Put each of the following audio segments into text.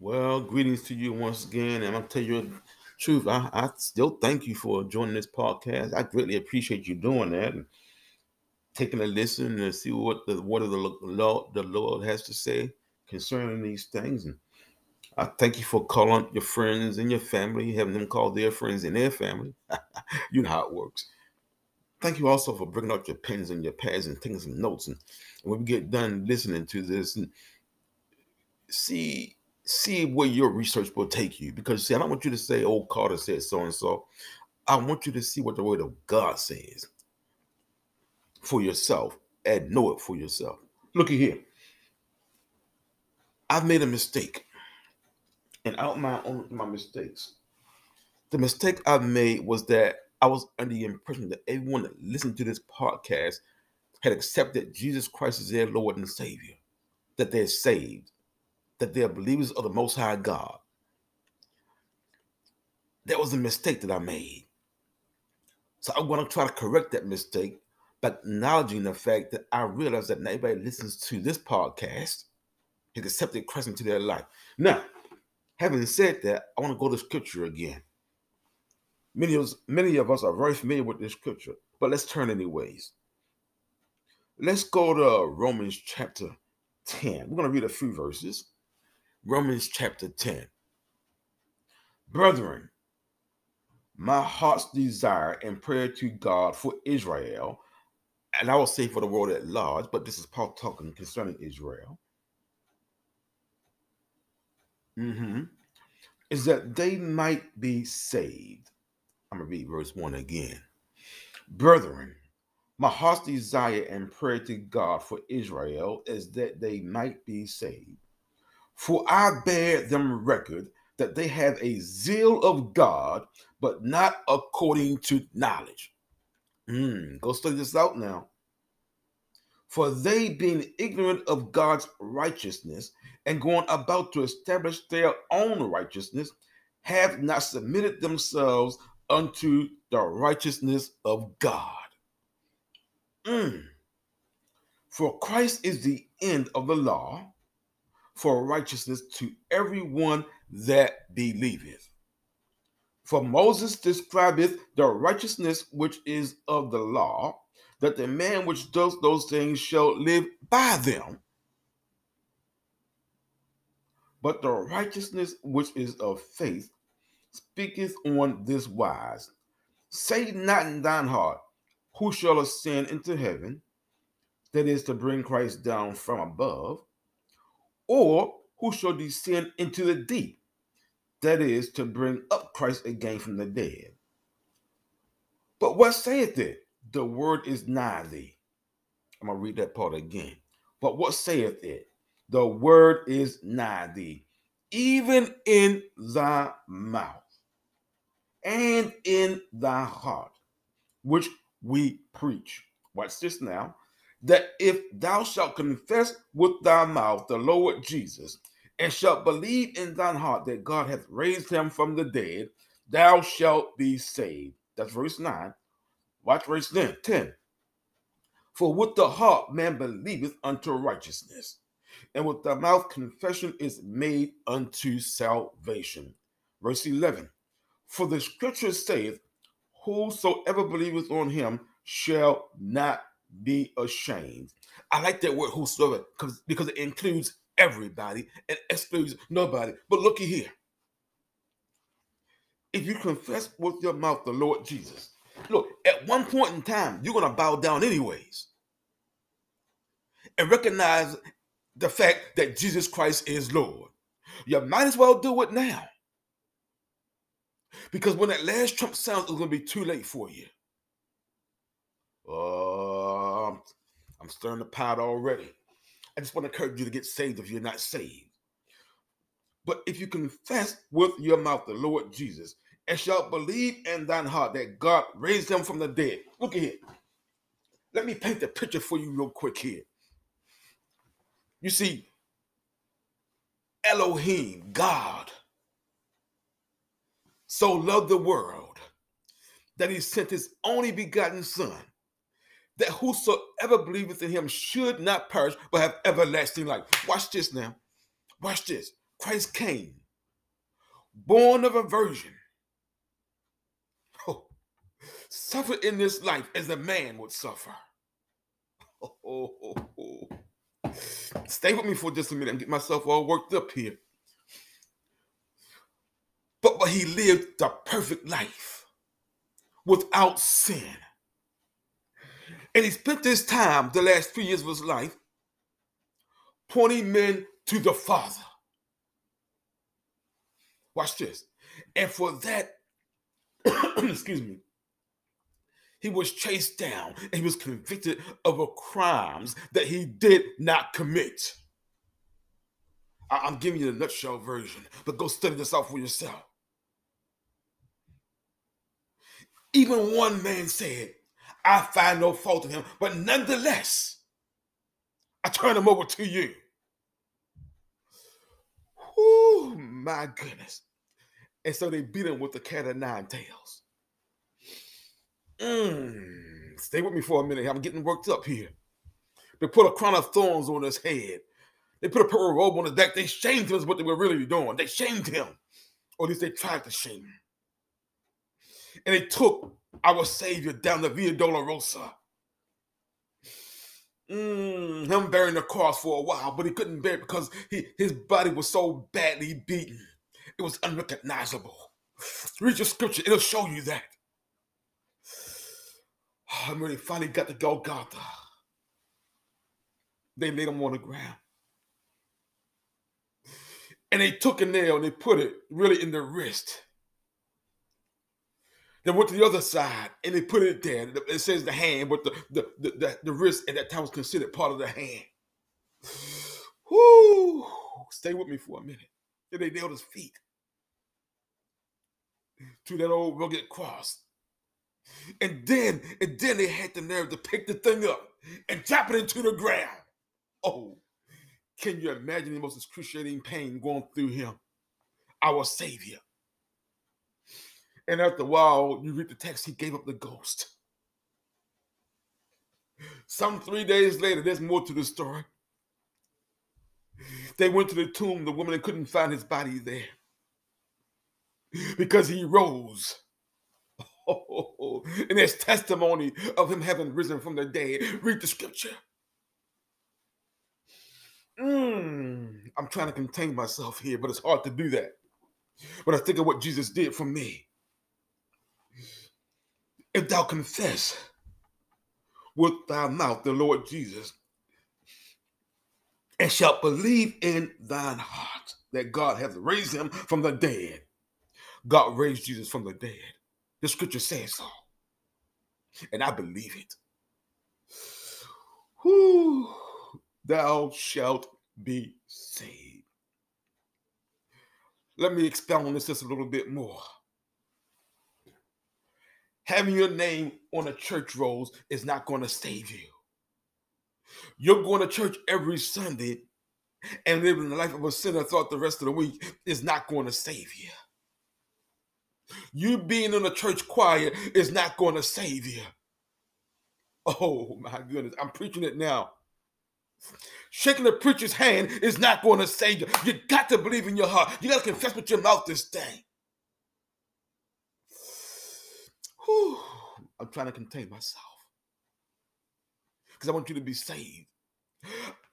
Well, greetings to you once again, and I'll tell you the truth. I, I still thank you for joining this podcast. I greatly appreciate you doing that and taking a listen and see what the what the Lord the Lord has to say concerning these things. And I thank you for calling your friends and your family, having them call their friends and their family. you know how it works. Thank you also for bringing out your pens and your pads and taking some notes. And, and when we get done listening to this, and see see where your research will take you. Because see, I don't want you to say, "Oh, Carter said so and so." I want you to see what the Word of God says for yourself and know it for yourself. Looky here. I've made a mistake and out my own my mistakes. The mistake I made was that I was under the impression that everyone that listened to this podcast had accepted Jesus Christ as their Lord and Savior, that they're saved, that they're believers of the Most High God. That was a mistake that I made. So I'm going to try to correct that mistake by acknowledging the fact that I realize that not everybody listens to this podcast has accepted Christ into their life. Now, having said that, I want to go to scripture again. Many of us, many of us are very familiar with this scripture, but let's turn anyways. Let's go to Romans chapter 10. We're going to read a few verses. Romans chapter 10. Brethren, my heart's desire and prayer to God for Israel, and I will say for the world at large, but this is Paul talking concerning Israel, mm-hmm, is that they might be saved. I'm going to read verse 1 again. Brethren, my heart's desire and prayer to God for Israel is that they might be saved. For I bear them record that they have a zeal of God, but not according to knowledge. Mm, go study this out now. For they, being ignorant of God's righteousness and going about to establish their own righteousness, have not submitted themselves unto the righteousness of God. Mm. For Christ is the end of the law for righteousness to everyone that believeth. For Moses describeth the righteousness which is of the law, that the man which does those things shall live by them. But the righteousness which is of faith speaketh on this wise Say not in thine heart, Who shall ascend into heaven? That is to bring Christ down from above or who shall descend into the deep? That is to bring up Christ again from the dead. But what saith it? The word is nigh thee. I'm going to read that part again. But what saith it? The word is nigh thee, even in thy mouth and in thy heart, which we preach. Watch this now that if thou shalt confess with thy mouth the Lord Jesus, and shalt believe in thine heart that God hath raised him from the dead, thou shalt be saved. That's verse 9. Watch verse 10. For with the heart man believeth unto righteousness, and with the mouth confession is made unto salvation. Verse 11. For the scripture saith, Whosoever believeth on him shall not be ashamed. I like that word whosoever because because it includes everybody and excludes nobody. But looky here. If you confess with your mouth the Lord Jesus, look, at one point in time, you're gonna bow down anyways. And recognize the fact that Jesus Christ is Lord. You might as well do it now. Because when that last trump sounds, it's gonna be too late for you. Uh, I'm stirring the pot already. I just want to encourage you to get saved if you're not saved. But if you confess with your mouth the Lord Jesus and shall believe in thine heart that God raised him from the dead. Look at here. Let me paint the picture for you real quick here. You see, Elohim, God, so loved the world that he sent his only begotten Son that whosoever believeth in him should not perish but have everlasting life. Watch this now. Watch this. Christ came, born of a virgin, oh, suffered in this life as a man would suffer. Oh, oh, oh, Stay with me for just a minute and get myself all worked up here. But, but he lived the perfect life without sin. And he spent this time, the last three years of his life, pointing men to the Father. Watch this. And for that, excuse me, he was chased down and he was convicted of crimes that he did not commit. I'm giving you the nutshell version, but go study this out for yourself. Even one man said, I find no fault in him, but nonetheless, I turn him over to you. Oh my goodness. And so they beat him with the cat of nine tails. Mm, stay with me for a minute. I'm getting worked up here. They put a crown of thorns on his head. They put a purple robe on his back. They shamed him is what they were really doing. They shamed him. Or at least they tried to shame him. And they took our Savior down the Via Dolorosa. Mm, him bearing the cross for a while, but he couldn't bear it because he, his body was so badly beaten. It was unrecognizable. Read your scripture, it'll show you that. Oh, when he finally got to Golgotha, they laid him on the ground. And they took a nail and they put it really in the wrist. Then went to the other side and they put it there. It says the hand, but the the, the, the, the wrist at that time was considered part of the hand. Whoo! Stay with me for a minute. Then they nailed his feet to that old rugged cross. And then, and then they had the nerve to pick the thing up and drop it into the ground. Oh, can you imagine the most excruciating pain going through him? Our Savior. And after a while, you read the text, he gave up the ghost. Some three days later, there's more to the story. They went to the tomb. The woman couldn't find his body there because he rose. Oh, and there's testimony of him having risen from the dead. Read the scripture. Mm, I'm trying to contain myself here, but it's hard to do that. But I think of what Jesus did for me. If thou confess with thy mouth the Lord Jesus and shalt believe in thine heart that God hath raised him from the dead, God raised Jesus from the dead. The scripture says so. And I believe it. Whew, thou shalt be saved. Let me expound on this just a little bit more. Having your name on a church rolls is not going to save you. You're going to church every Sunday and living the life of a sinner throughout the rest of the week is not going to save you. You being in a church choir is not going to save you. Oh my goodness, I'm preaching it now. Shaking the preacher's hand is not going to save you. You got to believe in your heart. You got to confess with your mouth this thing. Whew. I'm trying to contain myself because I want you to be saved.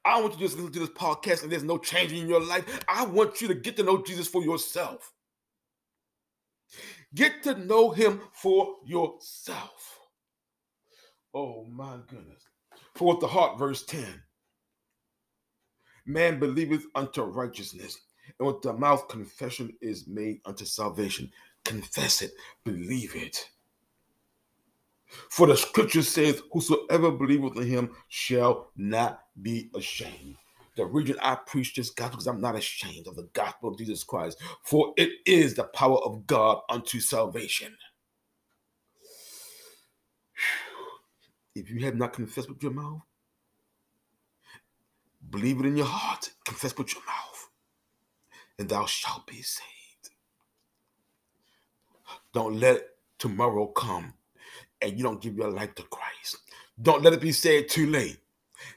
I want you to just listen to this podcast and there's no change in your life. I want you to get to know Jesus for yourself. Get to know him for yourself. Oh my goodness. For with the heart, verse 10 man believeth unto righteousness, and with the mouth confession is made unto salvation. Confess it, believe it. For the scripture says, Whosoever believeth in him shall not be ashamed. The reason I preach this gospel because I'm not ashamed of the gospel of Jesus Christ, for it is the power of God unto salvation. If you have not confessed with your mouth, believe it in your heart, confess with your mouth, and thou shalt be saved. Don't let tomorrow come and you don't give your life to Christ. Don't let it be said too late.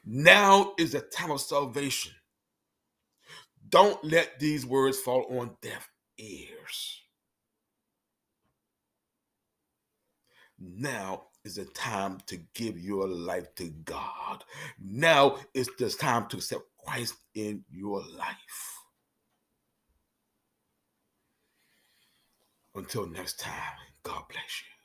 Now is the time of salvation. Don't let these words fall on deaf ears. Now is the time to give your life to God. Now is the time to accept Christ in your life. Until next time, God bless you.